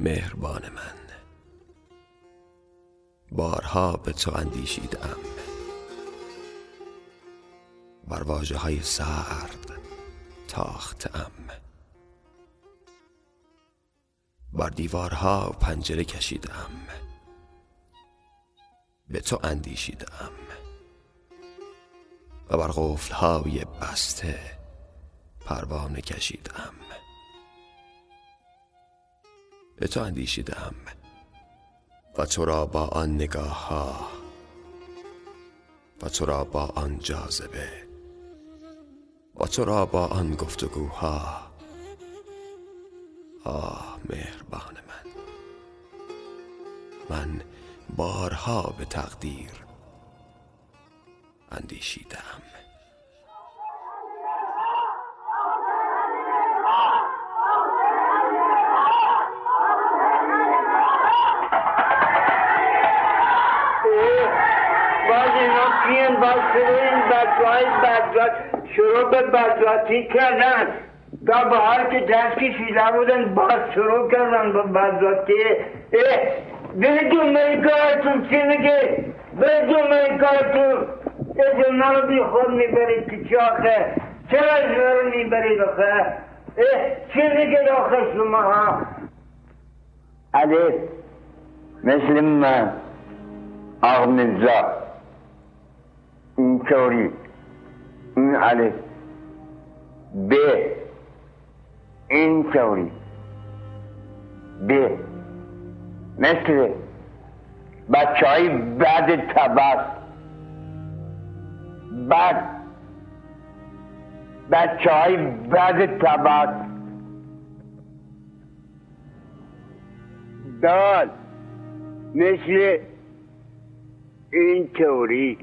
مهربان من. بارها به تو اندیشیدم. بر واجه های سرد تاختم. بر دیوارها پنجره کشیدم. به تو اندیشیدم. و بر قفلهای بسته پروانه کشیدم. به تو اندیشیدم و تو را با آن نگاه ها و تو را با آن جاذبه و تو را با آن گفتگوها. آه مهربان من. من بارها به تقدیر اندیشیدم. این بچه های بدبخت شروع به بدبختی کردن. تا به هر که دست کشیده بودن باز شروع کردن به بدبختی اه بدون میکارتون چی میگه بدون میکارتون از منو بی خود می‌برید که چاخه چرا از رو می‌برید آخه؟ اه چی میگه آخه شما ها علی مثل من آق مرزا اینطوری این الف ب. اینطوری ب. مثل بچه های بد تبس بد. بچه های بد تبس دال. مثل این تئوری.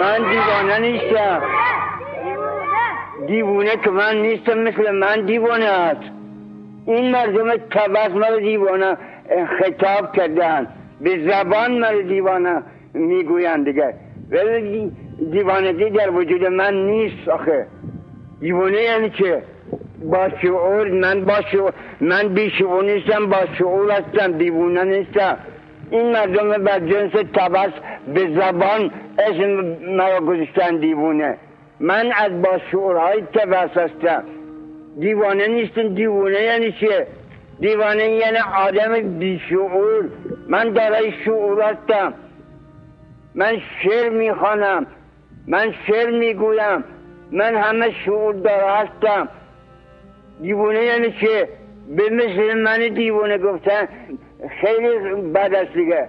من دیوانه نیستم. دیوانه که من نیستم مثل من دیوانه است. این مردم تبس مرا دیوانه خطاب کردن به زبان مرا دیوانه می‌گویند دیگه. ولی دیوانگی در وجود من نیست آخه. دیوانه یعنی که با شعور من با شعور من بی شعور نیستم با شعور هستم دیوانه نیستم. این مردم بدجنس تبس به زبان اسم مرا گذاشتن دیوانه من از با شعورهای تبس هستم. دیوانه نیستم دیوانه یعنی چیه؟ دیوانه یعنی آدم بی شعور. من دارای شعور هستم. من شعر می‌خوانم. من شعر می‌گویم. من همه شعور داره هستم. دیوانه یعنی چه به مثل من دیوانه گفتن خیلی بد است دیگه؟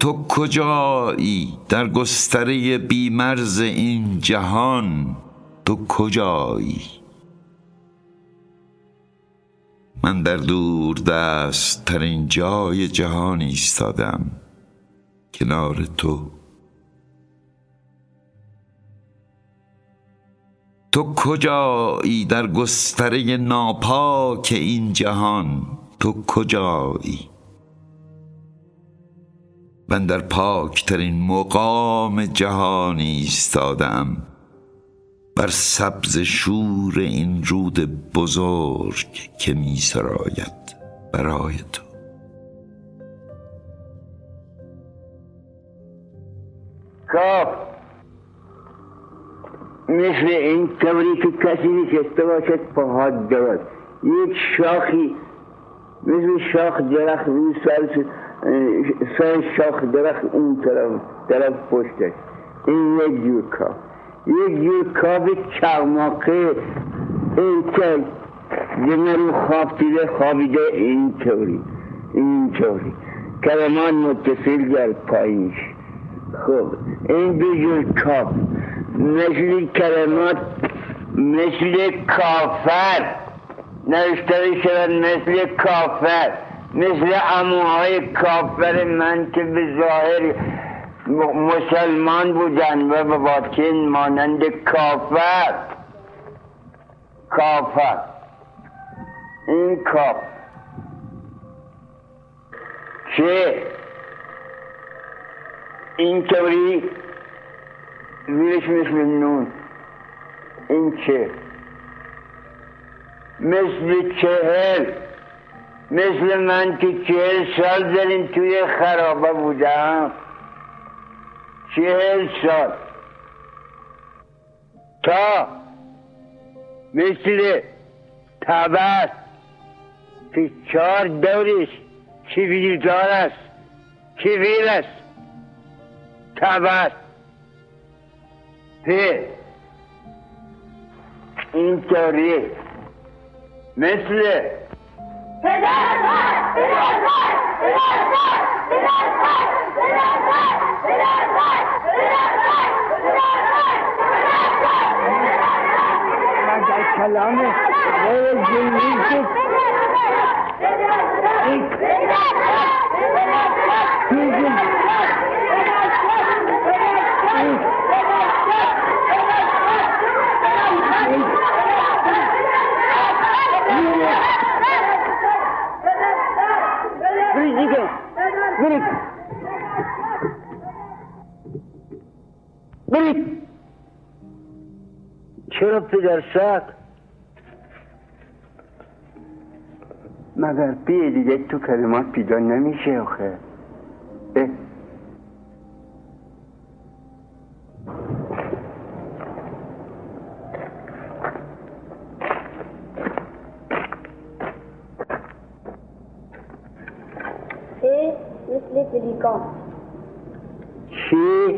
تو کجایی در گستره بیمرز این جهان؟ تو کجایی؟ من در دور دست ترین جای جهان ایستادم. کنار تو تو کجایی در گستره ناپاک این جهان؟ تو کجایی؟ من در پاکترین مقام جهان ایستادم بر سبز شور این رود بزرگ که می سراید برای تو. کاف مثل این طوری که کسی نشسته باشد پاهات درست یک شاخی مثل شاخ درخت روی سر سر شاخ درخت اون طرف طرف پشتش. این یک جور کاف یک جور کاف چغماقه هیکل جمعه رو خواب دیده خوابیده این طوری این طوری. کلمان متصل در پایینش. خب این دو جور کاف مثل کلمات مثل کافر. نوشته شود مثل کافر مثل اموهای کافر. من که به ظاهر مسلمان بودن و به باطن مانند کافر. کافر. این کاف. که اینطوری زیرش مثل نون این چه؟ مثل چهل. مثل من که چهل سال در این توی خرابه بودم. چهل سال. تا مثل تبت که چهار دورش ویردار است ویر است. تبت په این طوری مثل کلام غیر جنگی که برید برید. چرا پدر سگ مگر پی دیگه تو کلمات پیدا نمیشه آخه؟ پلیکان چی؟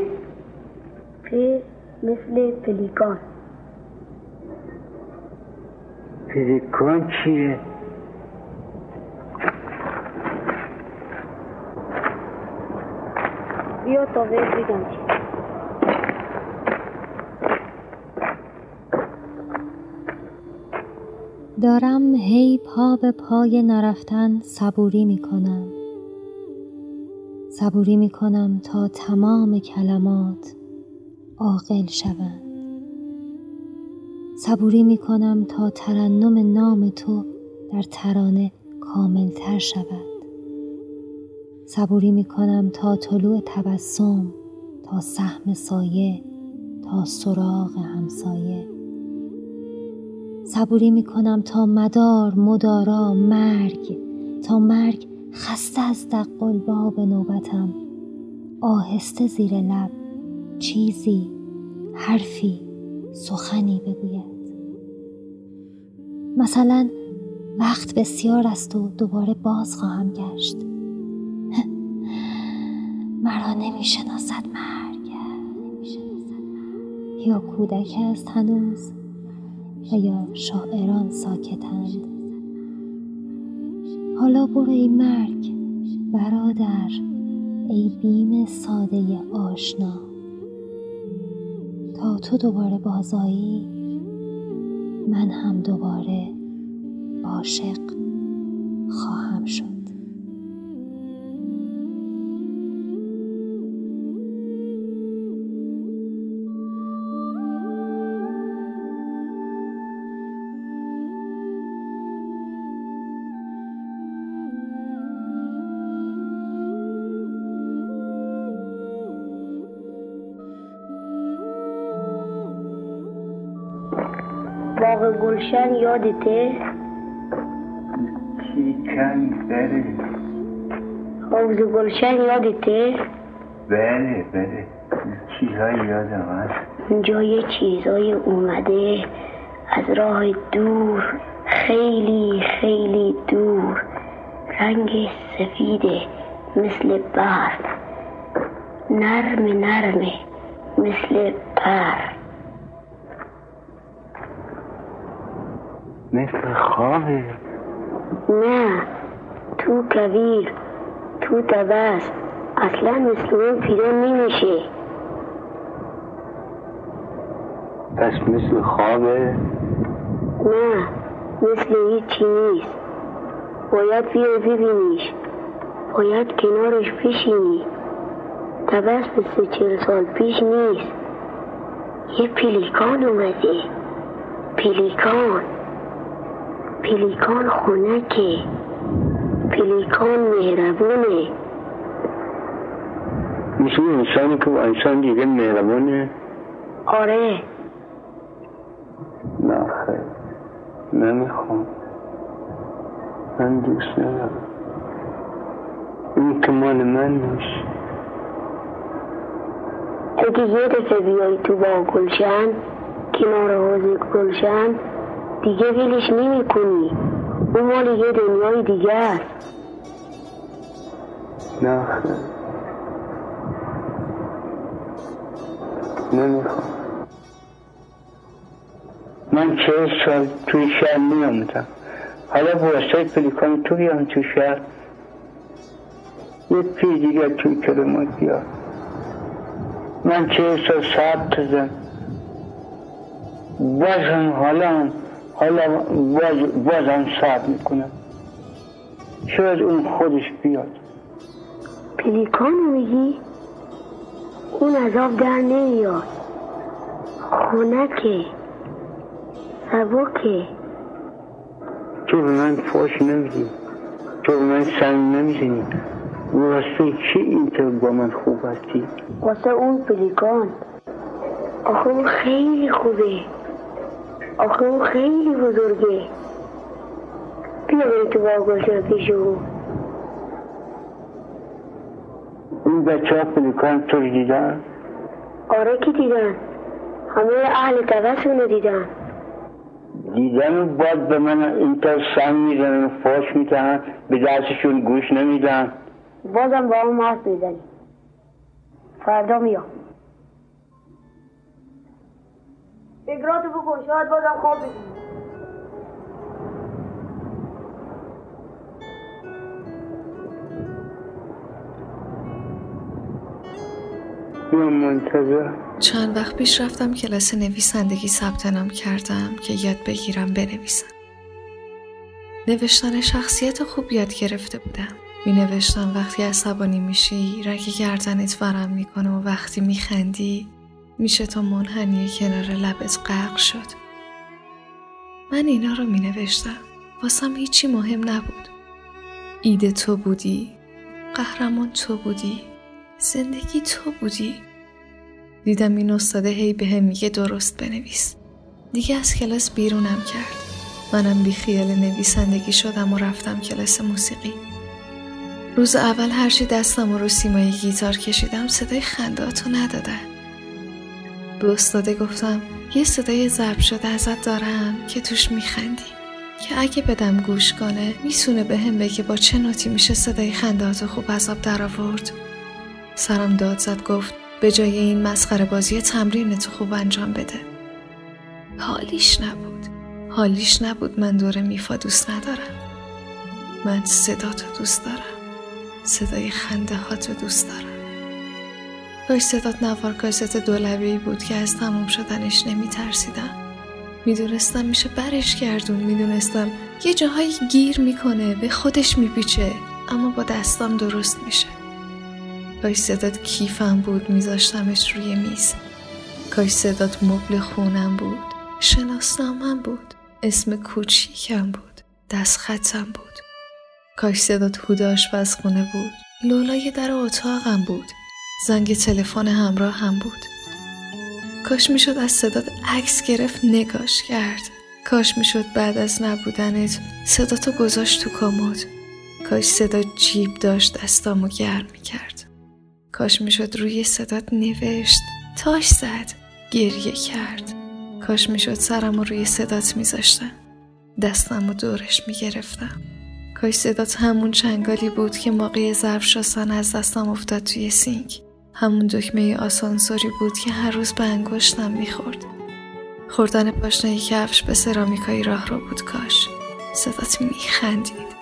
پی مثل پلیکان پلیکان چیه؟ بیا تا بگم دارم هی پا به پای نرفتن صبوری می کنم صبوری می کنم تا تمام کلمات عاقل شوند. صبوری می کنم تا ترنم نام تو در ترانه کاملتر شود. صبوری می کنم تا طلوع تبسم تا سهم سایه تا سراغ همسایه. صبوری می کنم تا مدار مدارا مرگ تا مرگ خسته از دقل به نوبتم. آهسته زیر لب چیزی حرفی سخنی بگوید. مثلا وقت بسیار است و دوباره باز خواهم گشت. مرا نمی‌شناسد مرگ. یا کودک است هنوز و یا شاعران ساکتند. حالا برو ای مرگ برادر ای بیم ساده آشنا. تو دوباره بازایی من هم دوباره عاشق خواهم شد. باغ گلشن یادته؟ چی کن بره حوض گلشن یادته؟ بله بله. چیزهایی یادم هست. اونجا یه چیزایی اومده از راه دور خیلی خیلی دور. رنگ سفیده مثل برف نرم نرمه مثل پر مثل خوابه. نه تو کویر تو تبست اصلا مثل اون پیدا نمیشه پس مثل خوابه؟ نه مثل هیچی نیست. باید بیای ببینیش. باید کنارش بشینی. تبست مثل چل سال پیش نیست. یه پلیکان اومده. پلیکان پلیکان خونکه پلیکان مهربونه. مثل انسانی که انسان دیگه مهربانه آره. نه خیر. نمی‌خوام. من دوست ندارم. این که مال من نیست. تو که یه دفعه بیایی تو با گلشن کنار حوض گلشن دیگه ولش نمی کنی اون مال یه دنیای دیگه است. نه. نمی‌خوام. من چه سال توی شهر میامدم حالا با واسه پلیکان تو بیام تو شهر. یه پی دیگه توی کلمات بیار. من چه سال ساعت زن بازم حالا حالا باز بازم صبر می‌کنم. شاید اون خودش بیاد. پلیکانو میگی؟ اون از آب در نمیاد. خونکه سبکه. تو به من فاش نمیدی تو به من سنگ نمی‌زنی واسه چی اینطور با من خوب هستی؟ واسه اون پلیکان آخه اون خیلی خوبه. آخه اون خیلی بزرگه. بیا بریم تو باغ گلشن پیش اون این بچه ها پلیکان تو دیدن؟ آره که دیدن. همه اهل توسط دیدن. دیدن و بعد به من اینطور سنگ می‌زنن فاش میتن به دستشون گوش نمیدن. بازم با اون حرف می‌زنی فردا میام. فکراتو بکن شاید بازم خواب بگیری منتظر چند وقت پیش رفتم کلاس نویسندگی ثبت نام کردم که یاد بگیرم بنویسم. نوشتن شخصیت خوب یاد گرفته بودم. می نوشتم وقتی عصبانی میشی رگ گردنت ورم می‌کنه و وقتی میخندی میشه تا منحنی کنار لبت غرق شد. من اینا رو می نوشتم. واسم هیچی مهم نبود. ایده تو بودی. قهرمان تو بودی. زندگی تو بودی. دیدم این استاده هی به هم میگه درست بنویس دیگه از کلاس بیرونم کرد منم بی خیال نویسندگی شدم و رفتم کلاس موسیقی روز اول هرچی دستم رو سیمای گیتار کشیدم صدای خنداتو ندادن به استاده گفتم یه صدای ضبط شده ازت دارم که توش میخندی. که اگه بدم گوش کنه می‌تونه به هم بگه با چه نوتی میشه صدای خنداتو خوب از آب در آورد سرم داد زد گفت به جای این مسخره بازی تمرین تو خوب انجام بده. حالیش نبود. حالیش نبود من دور میفا دوست ندارم. من صدا تو دوست دارم. صدای خنده ها تو دوست دارم. کاش صدات نوار کاست دولبی بود که از تموم شدنش نمی ترسیدم می‌دونستم میشه برش گردون می‌دونستم یه جاهایی گیر می‌کنه به خودش میپیچه اما با دستام درست میشه. کاش صدات کیفم بود میذاشتمش روی میز. کاش صدات مبل خونم بود شناسنامم بود اسم کوچیکم بود دست خطم بود. کاش صدات هود آشپزخونه بود. لولای در اتاقم بود. زنگ تلفن همراه هم بود. کاش می‌شد از صدات عکس گرفت نگاش کرد. کاش می‌شد بعد از نبودنت صداتو گذاشت تو کامود کاش صدا جیب داشت دستامو گرم می‌کرد. کاش می‌شد روی صدات نوشت تاش زد گریه کرد. کاش می‌شد سرم روی صدات میذاشتم دستم و دورش می‌گرفتم. کاش صدات همون چنگالی بود که موقع ظرف شستن از دستم افتاد توی سینک. همون دکمه آسانسوری بود که هر روز به انگشتم می‌خورد. خوردن پاشنه کفش به سرامیکای راه رو بود کاش. صدات میخندید.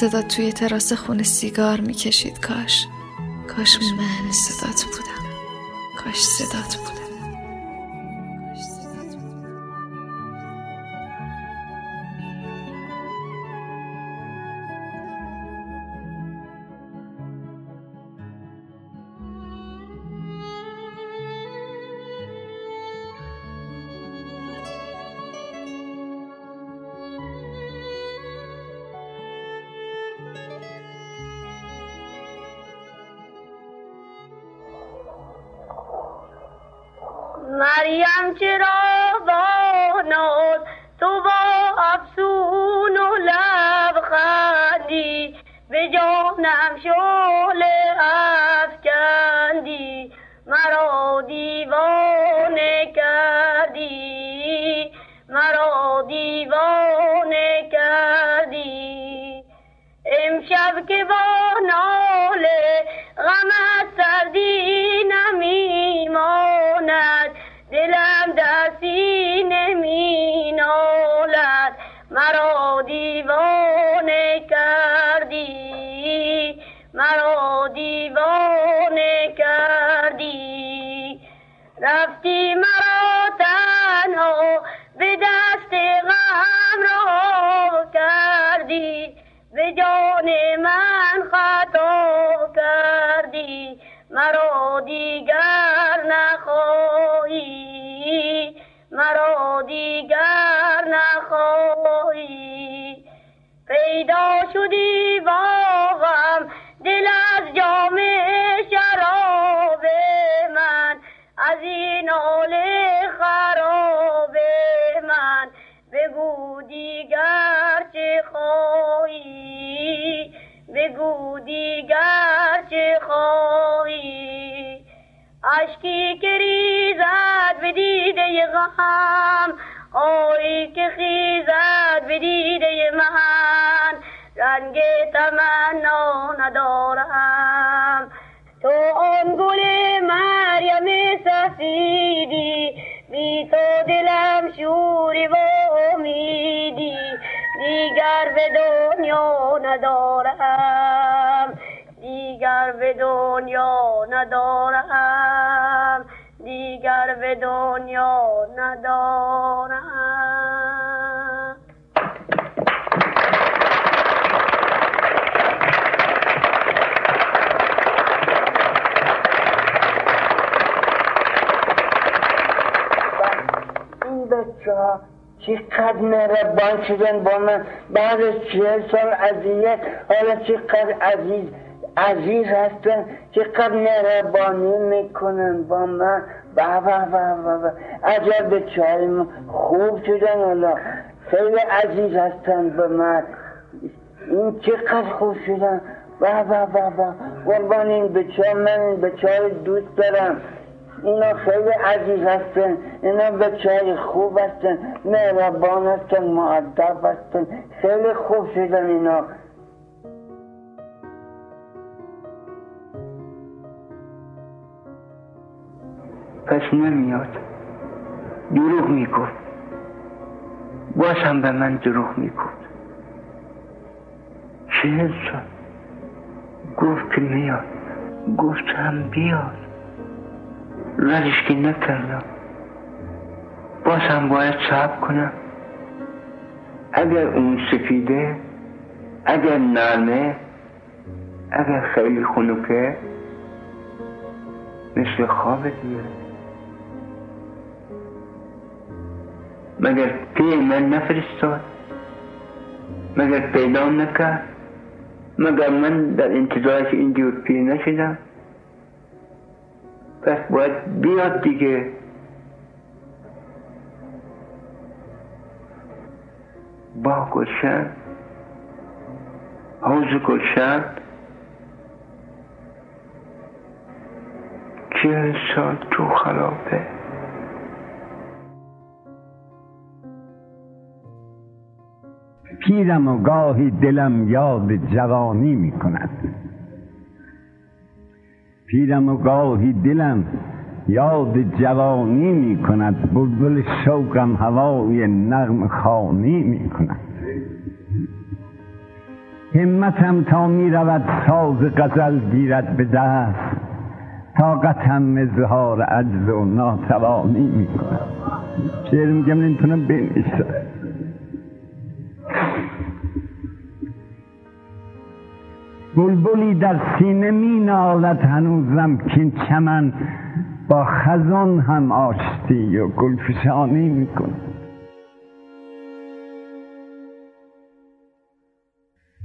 صدات توی تراس خونه سیگار می‌کشید کاش. کاش من صدات بودم. کاش صدات بودم. جانم شعله کردی مرا اشکی که ریزد به دیده غم. آری که خیزد به دیده من رنگ تمنا ندارم. تو آن گل مریم سفیدی بی تو دلم شوری و امیدی. دیگر به دنیا ندارم. دیگر به دنیا ندارم. دیگر به دنیا ندارم. این بچه ها چقدر مهربان شدن با من؟ بعد از چهل سال اذیت حالا چقدر عزیز عزیز هستن؟ چقدر مهربانی می‌کنن با من؟ با با با با عجب های خوب شدن حالا خیلی عزیز هستن به من. این چقدر خوب شدن. با با با با قربان این بچه من این بچه دوست دارم. اینا خیلی عزیز هستن. اینا بچه خوب هستن. مهربان هستن معدب هستن. خیلی خوب شدن اینا. پس نمیاد. دروغ می‌گفت. باز هم به من دروغ می‌گفت. چهل سال گفت که میاد. گفت هم بیاد. ردش که نکردم. باز هم باید صبر کنم. اگر اون سفیده اگر نرمه اگر خیلی خنکه مثل خواب دیگه مگر پی من نفرستاد؟ مگر پیدا نکرد؟ مگر من در انتظارش اینجور پی نشدم؟ پس باید بیاد دیگه. با گلشن حوز گلشن. چهل سال تو خلافه پیرم و گاهی دلم یاد جوانی می کند پیرم و گاهی دلم یاد جوانی می کند بلبل شوقم هوای نغم خانی می کند همتم تا می رود ساز غزل گیرد به دست. طاقتم اظهار عجز و ناتوانی می کند شعر میگم نمی‌تونم بنویسم. بلبلی در سینه می نالد هنوزم که چمن. با خزان هم آشتی و گلفشانی می کند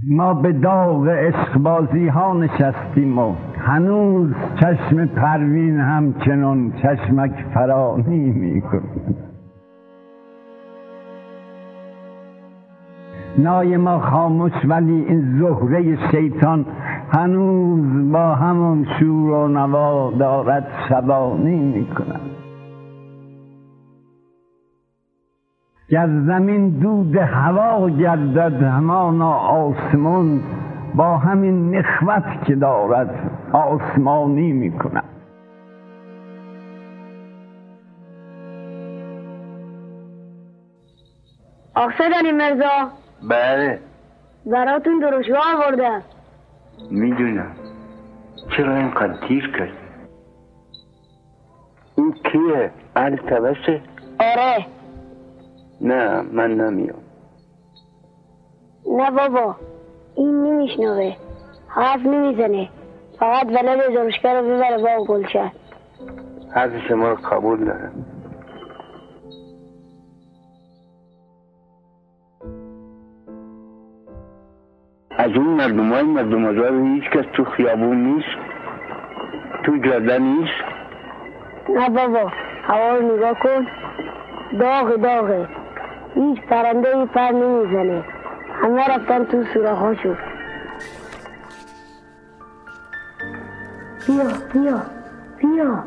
ما به داغ عشقبازی ها نشستیم و هنوز چشم پروین همچنان چشمک فرانی می‌کند نای ما خاموش ولی این زهره شیطان هنوز با همون شور و نوا دارد شبانی می‌کند. گر زمین دود هوا گردد همانا آسمان با همین نخوت که دارد آسمانی می‌کند. آقا مرزا بله. براتون درشگاه آوردم می‌دونم. چرا اینقدر دیر کرد این کیه؟ اهل تبسه؟ آره. نه من نمیام. نه بابا این نمیشنوه. حرف نمی‌زنه. فقط ولد درشگاه رو ببره با گلشن حرف شما رو قبول دارم. از اون مردم های مردم آزار هیچ کس تو خیابون نیست تو جاده نیست. نه بابا هوا رو نگاه کن. داغ داغه. هیچ پرنده ای پر نمی‌زنه. همه رفتن تو سوراخاشو. بیا بیا بیا.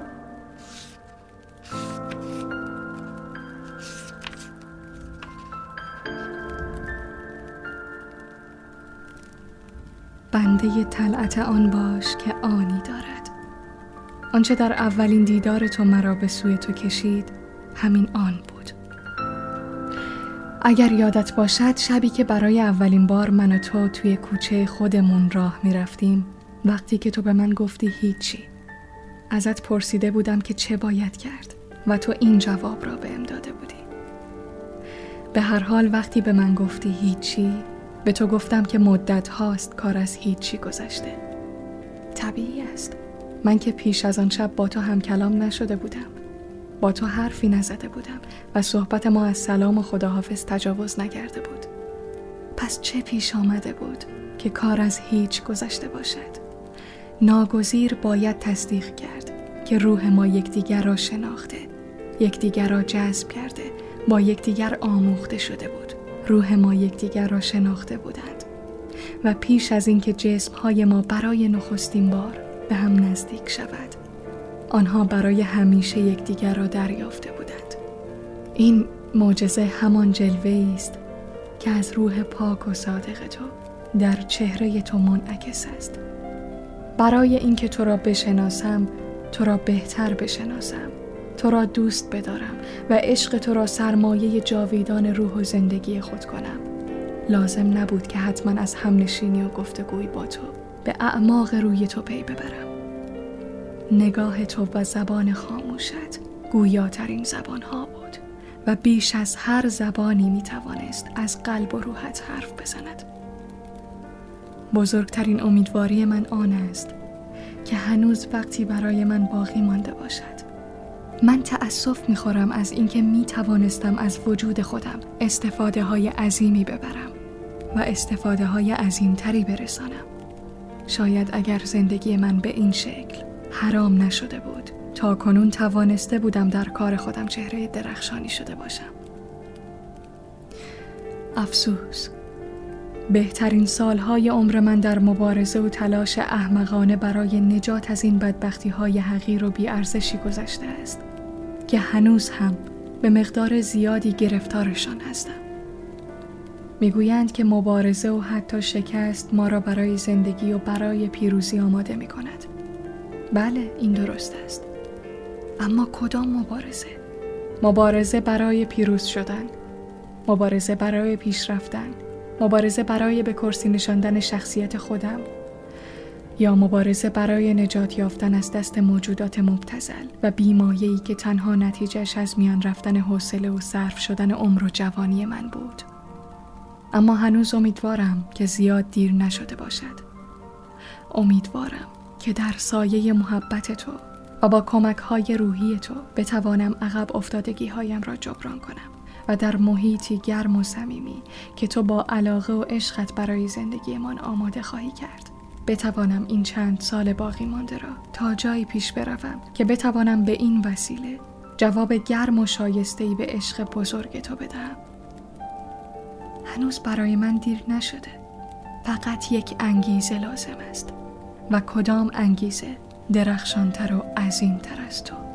بنده طلعت آن باش که آنی دارد. آنچه در اولین دیدار تو مرا به سوی تو کشید همین آن بود. اگر یادت باشد شبی که برای اولین بار من و تو توی کوچه خودمون راه می رفتیم وقتی که تو به من گفتی هیچی ازت پرسیده بودم که چه باید کرد و تو این جواب را بهم داده بودی. به هر حال وقتی به من گفتی هیچی به تو گفتم که مدت هاست کار از هیچی گذشته. طبیعی است. من که پیش از آن شب با تو هم کلام نشده بودم. با تو حرفی نزده بودم و صحبت ما از سلام و خداحافظ تجاوز نکرده بود. پس چه پیش آمده بود که کار از هیچ گذشته باشد؟ ناگزیر باید تصدیق کرد که روح ما یکدیگر را شناخته یکدیگر را جذب کرده با یکدیگر آموخته شده بود. روح ما یکدیگر را شناخته بودند و پیش از اینکه جسمهای ما برای نخستین بار به هم نزدیک شود آنها برای همیشه یکدیگر را دریافته بودند. این معجزه همان جلوه است که از روح پاک و صادق تو در چهره تو منعکس است. برای اینکه تو را بشناسم تو را بهتر بشناسم. تو را دوست بدارم و عشق تو را سرمایه جاویدان روح و زندگی خود کنم. لازم نبود که حتما از همنشینی و گفتگوی با تو به اعماق روی تو پی ببرم. نگاه تو و زبان خاموشت گویاترین زبان ها بود و بیش از هر زبانی می توانست از قلب و روحت حرف بزند. بزرگترین امیدواری من آن است که هنوز وقتی برای من باقی مانده باشد. من تأسف می خورم از اینکه می توانستم از وجود خودم استفاده های عظیمی ببرم و استفاده های عظیمتری برسانم. شاید اگر زندگی من به این شکل حرام نشده بود تا کنون توانسته بودم در کار خودم چهره درخشانی شده باشم. افسوس بهترین سالهای عمر من در مبارزه و تلاش احمقانه برای نجات از این بدبختی های حقیر و بیارزشی گذشته است. که هنوز هم به مقدار زیادی گرفتارشان هستم. می‌گویند که مبارزه و حتی شکست ما را برای زندگی و برای پیروزی آماده می کند بله این درست است. اما کدام مبارزه؟ مبارزه برای پیروز شدن مبارزه برای پیشرفتن مبارزه برای به کرسی نشاندن شخصیت خودم. یا مبارزه برای نجات یافتن از دست موجودات مبتزل و بیمایه‌ای که تنها نتیجهش از میان رفتن حوصله و صرف شدن عمر و جوانی من بود. اما هنوز امیدوارم که زیاد دیر نشده باشد. امیدوارم که در سایه محبت تو و با کمک های روحی تو بتوانم عقب افتادگی هایم را جبران کنم و در محیطی گرم و صمیمی که تو با علاقه و عشقت برای زندگیمان آماده خواهی کرد. بتوانم این چند سال باقی مانده را تا جایی پیش بروم که بتوانم به این وسیله جواب گرم و شایستهی به عشق بزرگ تو بدهم. هنوز برای من دیر نشده. فقط یک انگیزه لازم است و کدام انگیزه درخشانتر و عظیمتر از تو؟